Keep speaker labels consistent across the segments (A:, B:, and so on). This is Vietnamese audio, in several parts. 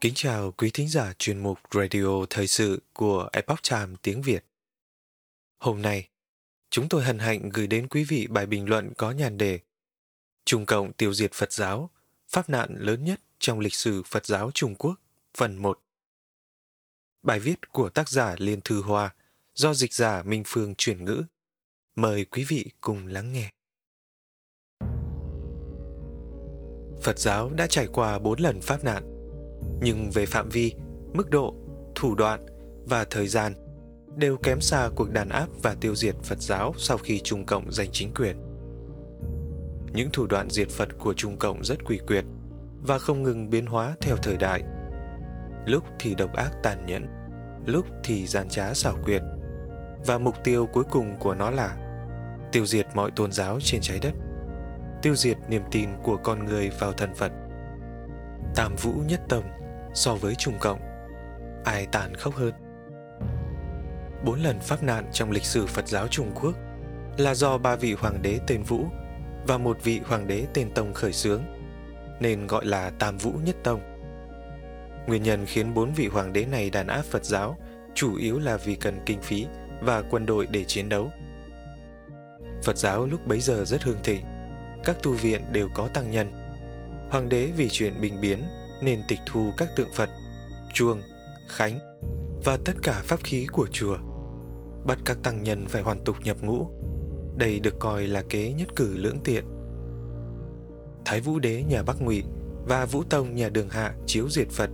A: Kính chào quý thính giả chuyên mục Radio Thời sự của Epoch Time tiếng Việt. Hôm nay, chúng tôi hân hạnh gửi đến quý vị bài bình luận có nhàn đề Trung Cộng tiêu diệt Phật giáo, pháp nạn lớn nhất trong lịch sử Phật giáo Trung Quốc, phần 1. Bài viết của tác giả Liên Thư Hoa do dịch giả Minh Phương chuyển ngữ. Mời quý vị cùng lắng nghe. Phật giáo đã trải qua bốn lần pháp nạn, nhưng về phạm vi, mức độ, thủ đoạn và thời gian đều kém xa cuộc đàn áp và tiêu diệt Phật giáo sau khi Trung Cộng giành chính quyền. Những thủ đoạn diệt Phật của Trung Cộng rất quỷ quyệt và không ngừng biến hóa theo thời đại. Lúc thì độc ác tàn nhẫn, lúc thì gian trá xảo quyệt. Và mục tiêu cuối cùng của nó là tiêu diệt mọi tôn giáo trên trái đất tiêu diệt niềm tin của con người vào thần Phật. Tam vũ nhất tông so với Trung Cộng, ai tàn khốc hơn? Bốn lần pháp nạn trong lịch sử Phật giáo Trung Quốc là do ba vị hoàng đế tên Vũ và một vị hoàng đế tên Tông khởi xướng, nên gọi là Tam Vũ Nhất Tông. Nguyên nhân khiến bốn vị hoàng đế này đàn áp Phật giáo chủ yếu là vì cần kinh phí và quân đội để chiến đấu. Phật giáo lúc bấy giờ rất hương thịnh, các tu viện đều có tăng nhân. Hoàng đế vì chuyện bình biến nên tịch thu các tượng Phật, chuông, khánh và tất cả pháp khí của chùa. Bắt các tăng nhân phải hoàn tục nhập ngũ. Đây được coi là kế nhất cử lưỡng tiện. Thái Vũ Đế nhà Bắc Ngụy và Vũ Tông nhà Đường Hạ chiếu diệt Phật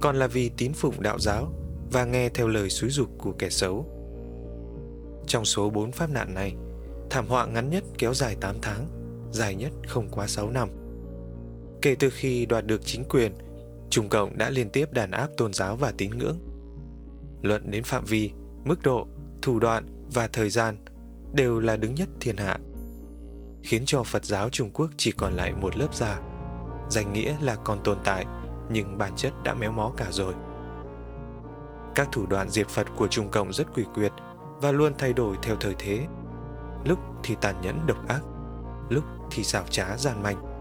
A: còn là vì tín phụng đạo giáo và nghe theo lời xúi dục của kẻ xấu. Trong số bốn pháp nạn này, thảm họa ngắn nhất kéo dài 8 tháng, dài nhất không quá 6 năm. Kể từ khi đoạt được chính quyền, Trung Cộng đã liên tiếp đàn áp tôn giáo và tín ngưỡng. Luận đến phạm vi, mức độ, thủ đoạn và thời gian đều là đứng nhất thiên hạ, khiến cho Phật giáo Trung Quốc chỉ còn lại một lớp da. Danh nghĩa là còn tồn tại, nhưng bản chất đã méo mó cả rồi. Các thủ đoạn diệt Phật của Trung Cộng rất quỷ quyệt và luôn thay đổi theo thời thế. Lúc thì tàn nhẫn độc ác, lúc thì xảo trá gian manh.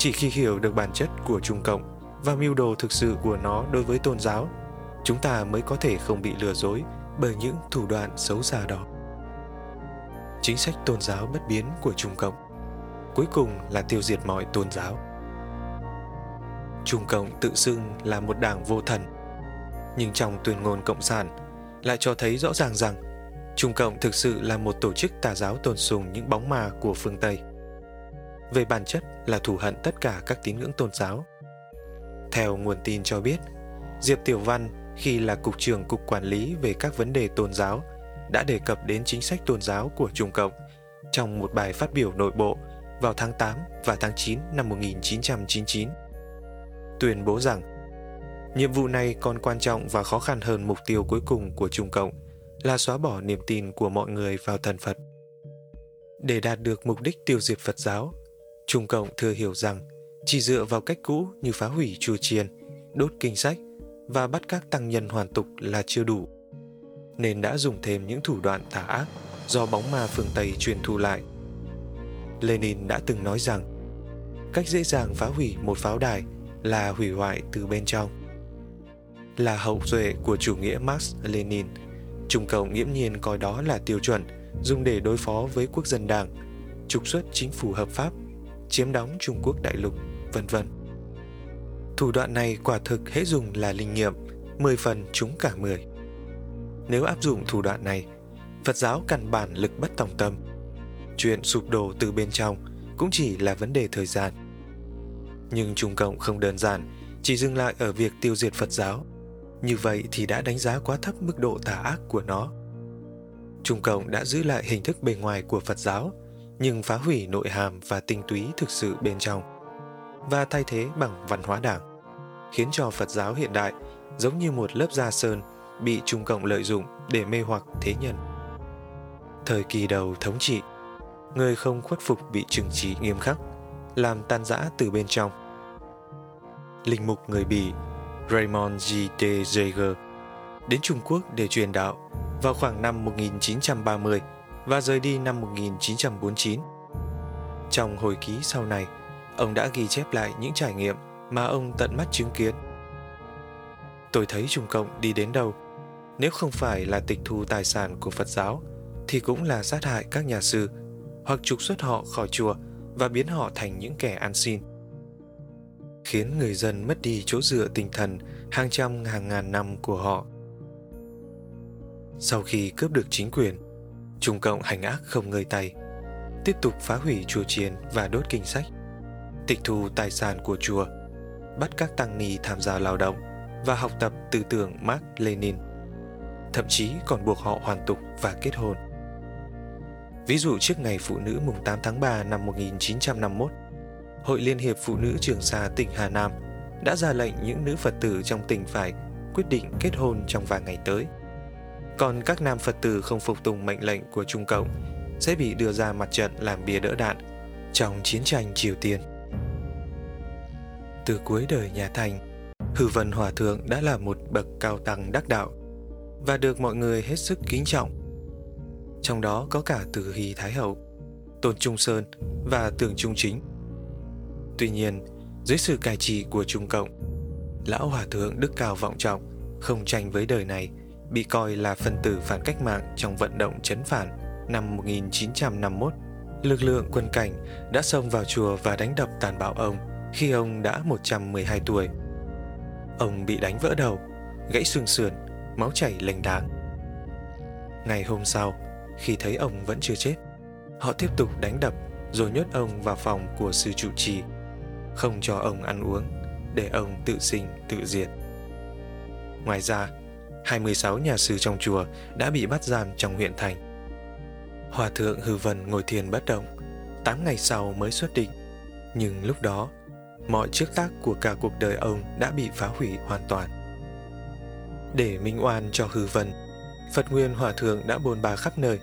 A: Chỉ khi hiểu được bản chất của Trung Cộng và mưu đồ thực sự của nó đối với tôn giáo, chúng ta mới có thể không bị lừa dối bởi những thủ đoạn xấu xa đó. Chính sách tôn giáo bất biến của Trung Cộng cuối cùng là tiêu diệt mọi tôn giáo. Trung Cộng tự xưng là một đảng vô thần, nhưng trong tuyên ngôn cộng sản lại cho thấy rõ ràng rằng Trung Cộng thực sự là một tổ chức tà giáo tôn sùng những bóng ma của phương Tây về bản chất là thù hận tất cả các tín ngưỡng tôn giáo. Theo nguồn tin cho biết, Diệp Tiểu Văn khi là cục trưởng cục quản lý về các vấn đề tôn giáo đã đề cập đến chính sách tôn giáo của Trung Cộng trong một bài phát biểu nội bộ vào tháng 8 và tháng 9 năm 1999. Tuyên bố rằng, nhiệm vụ này còn quan trọng và khó khăn hơn mục tiêu cuối cùng của Trung Cộng là xóa bỏ niềm tin của mọi người vào thần Phật. Để đạt được mục đích tiêu diệt Phật giáo, Trung Cộng thừa hiểu rằng chỉ dựa vào cách cũ như phá hủy chùa chiền, đốt kinh sách và bắt các tăng nhân hoàn tục là chưa đủ, nên đã dùng thêm những thủ đoạn tà ác do bóng ma phương Tây truyền thu lại. Lenin đã từng nói rằng cách dễ dàng phá hủy một pháo đài là hủy hoại từ bên trong. Là hậu duệ của chủ nghĩa Marx Lenin, Trung Cộng nghiễm nhiên coi đó là tiêu chuẩn dùng để đối phó với quốc dân đảng, trục xuất chính phủ hợp pháp chiếm đóng Trung Quốc đại lục, vân vân. Thủ đoạn này quả thực hễ dùng là linh nghiệm, 10 phần chúng cả 10. Nếu áp dụng thủ đoạn này, Phật giáo căn bản lực bất tòng tâm. Chuyện sụp đổ từ bên trong cũng chỉ là vấn đề thời gian. Nhưng Trung Cộng không đơn giản, chỉ dừng lại ở việc tiêu diệt Phật giáo. Như vậy thì đã đánh giá quá thấp mức độ tà ác của nó. Trung Cộng đã giữ lại hình thức bề ngoài của Phật giáo nhưng phá hủy nội hàm và tinh túy thực sự bên trong và thay thế bằng văn hóa đảng, khiến cho Phật giáo hiện đại giống như một lớp da sơn bị Trung Cộng lợi dụng để mê hoặc thế nhân. Thời kỳ đầu thống trị, người không khuất phục bị trừng trị nghiêm khắc, làm tan rã từ bên trong. Linh mục người Bỉ Raymond G. D. Jaeger đến Trung Quốc để truyền đạo vào khoảng năm 1930 và rời đi năm 1949. Trong hồi ký sau này, ông đã ghi chép lại những trải nghiệm mà ông tận mắt chứng kiến. Tôi thấy Trung Cộng đi đến đâu, nếu không phải là tịch thu tài sản của Phật giáo, thì cũng là sát hại các nhà sư hoặc trục xuất họ khỏi chùa và biến họ thành những kẻ ăn xin. Khiến người dân mất đi chỗ dựa tinh thần hàng trăm hàng ngàn năm của họ. Sau khi cướp được chính quyền, Trung Cộng hành ác không ngơi tay, tiếp tục phá hủy chùa chiền và đốt kinh sách, tịch thu tài sản của chùa, bắt các tăng ni tham gia lao động và học tập tư tưởng Mark Lenin, thậm chí còn buộc họ hoàn tục và kết hôn. Ví dụ trước ngày Phụ nữ mùng 8 tháng 3 năm 1951, Hội Liên hiệp Phụ nữ Trường Sa tỉnh Hà Nam đã ra lệnh những nữ Phật tử trong tỉnh phải quyết định kết hôn trong vài ngày tới. Còn các nam Phật tử không phục tùng mệnh lệnh của Trung Cộng sẽ bị đưa ra mặt trận làm bia đỡ đạn trong chiến tranh Triều Tiên. Từ cuối đời nhà Thanh, Hư Vân Hòa Thượng đã là một bậc cao tăng đắc đạo và được mọi người hết sức kính trọng trong đó có cả Từ Hy Thái Hậu, Tôn Trung Sơn và Tường Trung Chính. Tuy nhiên, dưới sự cai trị của Trung Cộng, Lão Hòa Thượng Đức Cao Vọng Trọng không tranh với đời này, bị coi là phần tử phản cách mạng trong vận động chấn phản năm 1951. Lực lượng quân cảnh đã xông vào chùa và đánh đập tàn bạo ông khi ông đã 112 tuổi. Ông bị đánh vỡ đầu, gãy xương sườn, máu chảy lênh đáng. Ngày hôm sau, khi thấy ông vẫn chưa chết. Họ tiếp tục đánh đập rồi nhốt ông vào phòng của sư trụ trì, không cho ông ăn uống, để ông tự sinh tự diệt. Ngoài ra, 26 nhà sư trong chùa đã bị bắt giam trong huyện thành. Hòa thượng Hư Vân ngồi thiền bất động, 8 ngày sau mới xuất định. Nhưng lúc đó, mọi chiếc tác của cả cuộc đời ông đã bị phá hủy hoàn toàn. Để minh oan cho Hư Vân, Phật Nguyên Hòa Thượng đã bồn bà khắp nơi,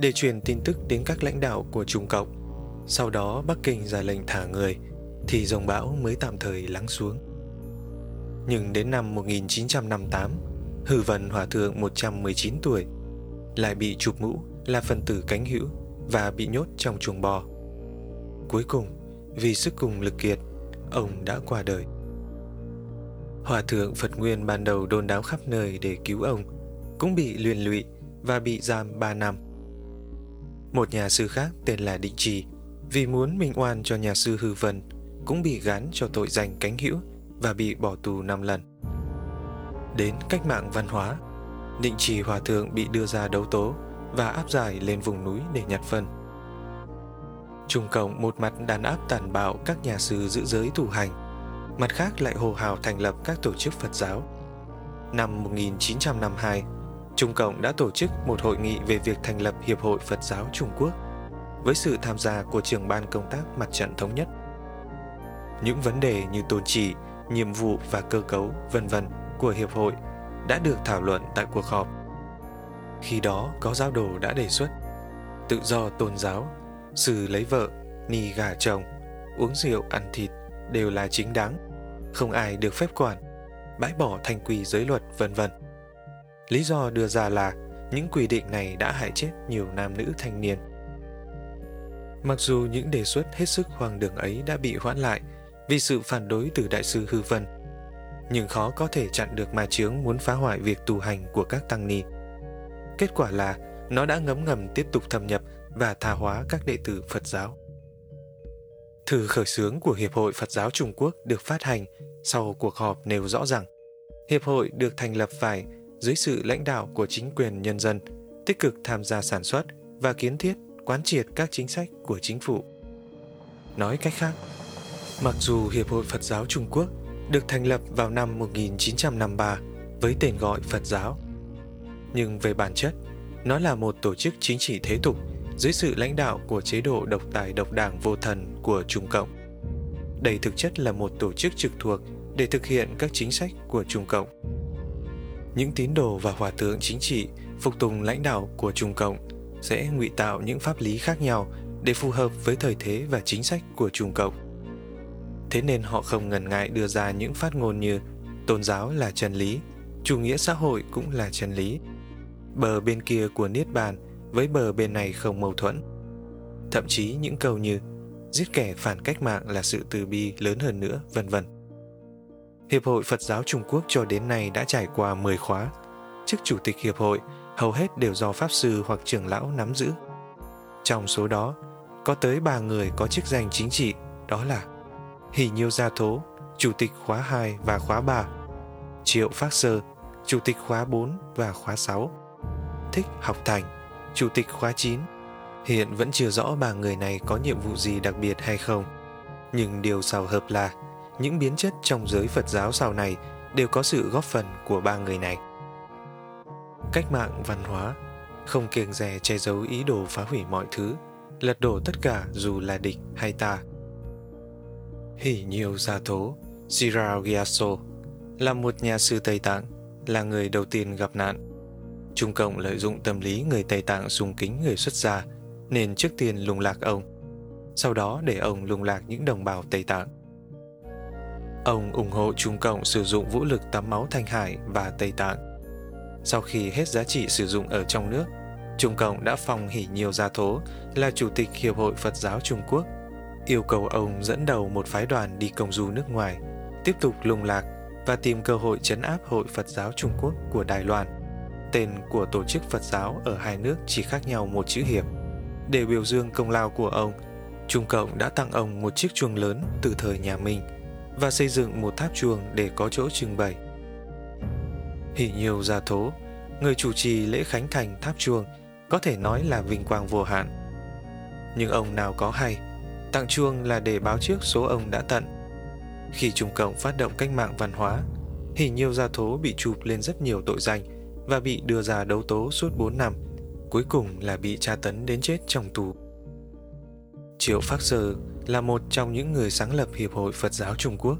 A: để truyền tin tức đến các lãnh đạo của Trung Cộng. Sau đó Bắc Kinh ra lệnh thả người, thì dòng bão mới tạm thời lắng xuống. Nhưng đến năm 1958, Hư Vân Hòa Thượng 119 tuổi lại bị chụp mũ là phần tử cánh hữu và bị nhốt trong chuồng bò. Cuối cùng, vì sức cùng lực kiệt, ông đã qua đời. Hòa thượng Phật Nguyên ban đầu đôn đáo khắp nơi để cứu ông, cũng bị luyện lụy và bị giam 3 năm. Một nhà sư khác tên là Định Trì vì muốn minh oan cho nhà sư Hư Vân cũng bị gán cho tội danh cánh hữu và bị bỏ tù 5 lần. Đến cách mạng văn hóa, Định Trì Hòa Thượng bị đưa ra đấu tố và áp giải lên vùng núi để nhặt phân. Trung Cộng một mặt đàn áp tàn bạo các nhà sư giữ giới thủ hành, mặt khác lại hồ hào thành lập các tổ chức Phật giáo. Năm 1952, Trung Cộng đã tổ chức một hội nghị về việc thành lập Hiệp hội Phật giáo Trung Quốc với sự tham gia của trưởng ban công tác mặt trận thống nhất. Những vấn đề như tôn trị, nhiệm vụ và cơ cấu, vân vân của hiệp hội đã được thảo luận tại cuộc họp. Khi đó có giáo đồ đã đề xuất tự do tôn giáo, xử lấy vợ, ni gà chồng, uống rượu ăn thịt đều là chính đáng, không ai được phép quản, bãi bỏ thanh quy giới luật vân vân. Lý do đưa ra là những quy định này đã hại chết nhiều nam nữ thanh niên. Mặc dù những đề xuất hết sức hoang đường ấy đã bị hoãn lại vì sự phản đối từ đại sư Hư Vân, nhưng khó có thể chặn được ma chướng muốn phá hoại việc tu hành của các tăng ni. Kết quả là nó đã ngấm ngầm tiếp tục thâm nhập và tha hóa các đệ tử Phật giáo. Thư khởi xướng của Hiệp hội Phật giáo Trung Quốc được phát hành sau cuộc họp nêu rõ rằng Hiệp hội được thành lập phải dưới sự lãnh đạo của chính quyền nhân dân, tích cực tham gia sản xuất và kiến thiết, quán triệt các chính sách của chính phủ. Nói cách khác, mặc dù Hiệp hội Phật giáo Trung Quốc được thành lập vào năm 1953 với tên gọi Phật giáo, nhưng về bản chất, nó là một tổ chức chính trị thế tục dưới sự lãnh đạo của chế độ độc tài độc đảng vô thần của Trung Cộng. Đây thực chất là một tổ chức trực thuộc để thực hiện các chính sách của Trung Cộng những tín đồ và hòa thượng chính trị phục tùng lãnh đạo của Trung Cộng sẽ ngụy tạo những pháp lý khác nhau để phù hợp với thời thế và chính sách của Trung Cộng. Thế nên họ không ngần ngại đưa ra những phát ngôn như tôn giáo là chân lý, chủ nghĩa xã hội cũng là chân lý. Bờ bên kia của Niết Bàn với bờ bên này không mâu thuẫn. Thậm chí những câu như giết kẻ phản cách mạng là sự từ bi lớn hơn nữa, vân vân. Hiệp hội Phật giáo Trung Quốc cho đến nay đã trải qua 10 khóa. Chức chủ tịch hiệp hội hầu hết đều do Pháp Sư hoặc trưởng lão nắm giữ. Trong số đó, có tới 3 người có chức danh chính trị, đó là Hỷ Nhiêu Gia Thố, Chủ tịch khóa 2 và khóa 3, Triệu Phác Sơ, Chủ tịch khóa 4 và khóa 6, Thích Học Thành, Chủ tịch khóa 9. Hiện vẫn chưa rõ ba người này có nhiệm vụ gì đặc biệt hay không. Nhưng điều xào hợp là những biến chất trong giới Phật giáo sau này đều có sự góp phần của ba người này. Cách mạng văn hóa không kiêng dè che giấu ý đồ phá hủy mọi thứ, lật đổ tất cả dù là địch hay ta. Hỷ nhiều gia thố, là một nhà sư Tây Tạng, là người đầu tiên gặp nạn. Trung Cộng lợi dụng tâm lý người Tây Tạng sùng kính người xuất gia, nên trước tiên lùng lạc ông, sau đó để ông lùng lạc những đồng bào Tây Tạng. Ông ủng hộ Trung Cộng sử dụng vũ lực tắm máu Thanh Hải và Tây Tạng. Sau khi hết giá trị sử dụng ở trong nước, Trung Cộng đã phong hỉ nhiều gia thố là Chủ tịch Hiệp hội Phật giáo Trung Quốc, yêu cầu ông dẫn đầu một phái đoàn đi công du nước ngoài, tiếp tục lung lạc và tìm cơ hội chấn áp Hội Phật giáo Trung Quốc của Đài Loan. Tên của tổ chức Phật giáo ở hai nước chỉ khác nhau một chữ hiệp. Để biểu dương công lao của ông, Trung Cộng đã tặng ông một chiếc chuông lớn từ thời nhà Minh và xây dựng một tháp chuông để có chỗ trưng bày. Hỷ nhiều gia thố, người chủ trì lễ khánh thành tháp chuông có thể nói là vinh quang vô hạn. Nhưng ông nào có hay, tặng chuông là để báo trước số ông đã tận. Khi Trung Cộng phát động cách mạng văn hóa, Hỷ nhiều gia thố bị chụp lên rất nhiều tội danh và bị đưa ra đấu tố suốt 4 năm, cuối cùng là bị tra tấn đến chết trong tù. Triệu Phác Sơ là một trong những người sáng lập Hiệp hội Phật giáo Trung Quốc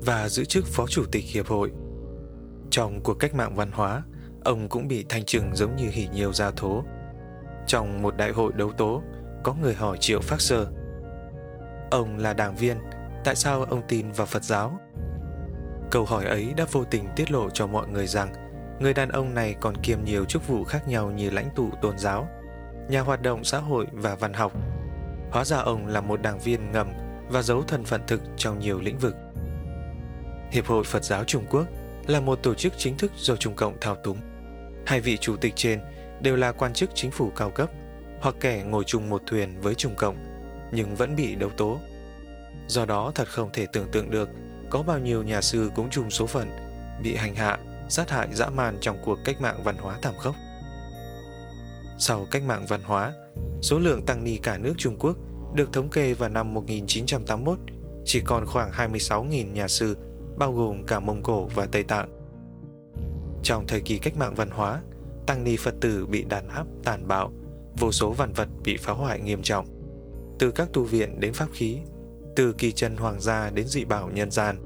A: và giữ chức Phó Chủ tịch Hiệp hội. Trong cuộc cách mạng văn hóa, ông cũng bị thanh trừng giống như hỉ nhiều gia thố. Trong một đại hội đấu tố, có người hỏi Triệu Phác Sơ Ông là đảng viên, tại sao ông tin vào Phật giáo? Câu hỏi ấy đã vô tình tiết lộ cho mọi người rằng người đàn ông này còn kiêm nhiều chức vụ khác nhau như lãnh tụ tôn giáo, nhà hoạt động xã hội và văn học Hóa ra ông là một đảng viên ngầm và giấu thân phận thực trong nhiều lĩnh vực. Hiệp hội Phật giáo Trung Quốc là một tổ chức chính thức do Trung Cộng thao túng. Hai vị chủ tịch trên đều là quan chức chính phủ cao cấp hoặc kẻ ngồi chung một thuyền với Trung Cộng nhưng vẫn bị đấu tố. Do đó thật không thể tưởng tượng được có bao nhiêu nhà sư cũng chung số phận bị hành hạ, sát hại dã man trong cuộc cách mạng văn hóa thảm khốc. Sau cách mạng văn hóa, số lượng tăng ni cả nước Trung Quốc được thống kê vào năm 1981 chỉ còn khoảng 26.000 nhà sư, bao gồm cả Mông Cổ và Tây Tạng. Trong thời kỳ cách mạng văn hóa, tăng ni Phật tử bị đàn áp tàn bạo, vô số văn vật bị phá hoại nghiêm trọng. Từ các tu viện đến pháp khí, từ kỳ chân hoàng gia đến dị bảo nhân gian,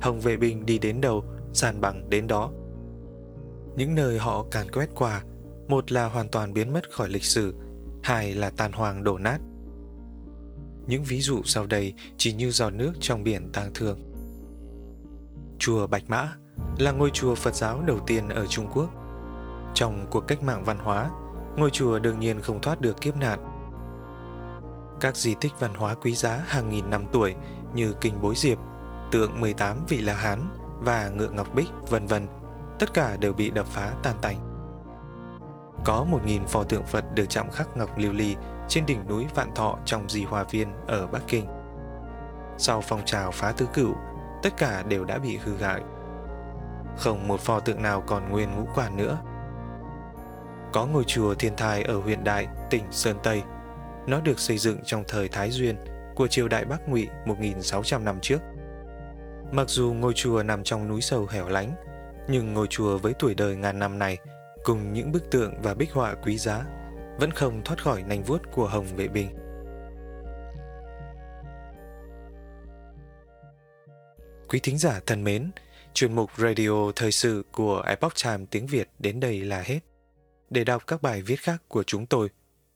A: hồng vệ binh đi đến đâu, sàn bằng đến đó. Những nơi họ càn quét qua một là hoàn toàn biến mất khỏi lịch sử, hai là tàn hoàng đổ nát. Những ví dụ sau đây chỉ như giọt nước trong biển tang thương. Chùa Bạch Mã là ngôi chùa Phật giáo đầu tiên ở Trung Quốc. Trong cuộc cách mạng văn hóa, ngôi chùa đương nhiên không thoát được kiếp nạn. Các di tích văn hóa quý giá hàng nghìn năm tuổi như Kinh Bối Diệp, tượng 18 vị La Hán và ngựa ngọc bích vân vân, tất cả đều bị đập phá tan tành. Có 1.000 pho tượng Phật được chạm khắc ngọc lưu ly trên đỉnh núi Vạn Thọ trong Di Hòa Viên ở Bắc Kinh. Sau phong trào phá tứ cửu, tất cả đều đã bị hư hại. Không một pho tượng nào còn nguyên ngũ quan nữa. Có ngôi chùa Thiên Thai ở huyện Đại, tỉnh Sơn Tây. Nó được xây dựng trong thời Thái Duyên của triều đại Bắc Ngụy 1.600 năm trước. Mặc dù ngôi chùa nằm trong núi sâu hẻo lánh, nhưng ngôi chùa với tuổi đời ngàn năm này cùng những bức tượng và bích họa quý giá vẫn không thoát khỏi nành vuốt của Hồng Vệ Bình. Quý thính giả thân mến, chuyên mục Radio Thời sự của Epoch Time tiếng Việt đến đây là hết. Để đọc các bài viết khác của chúng tôi,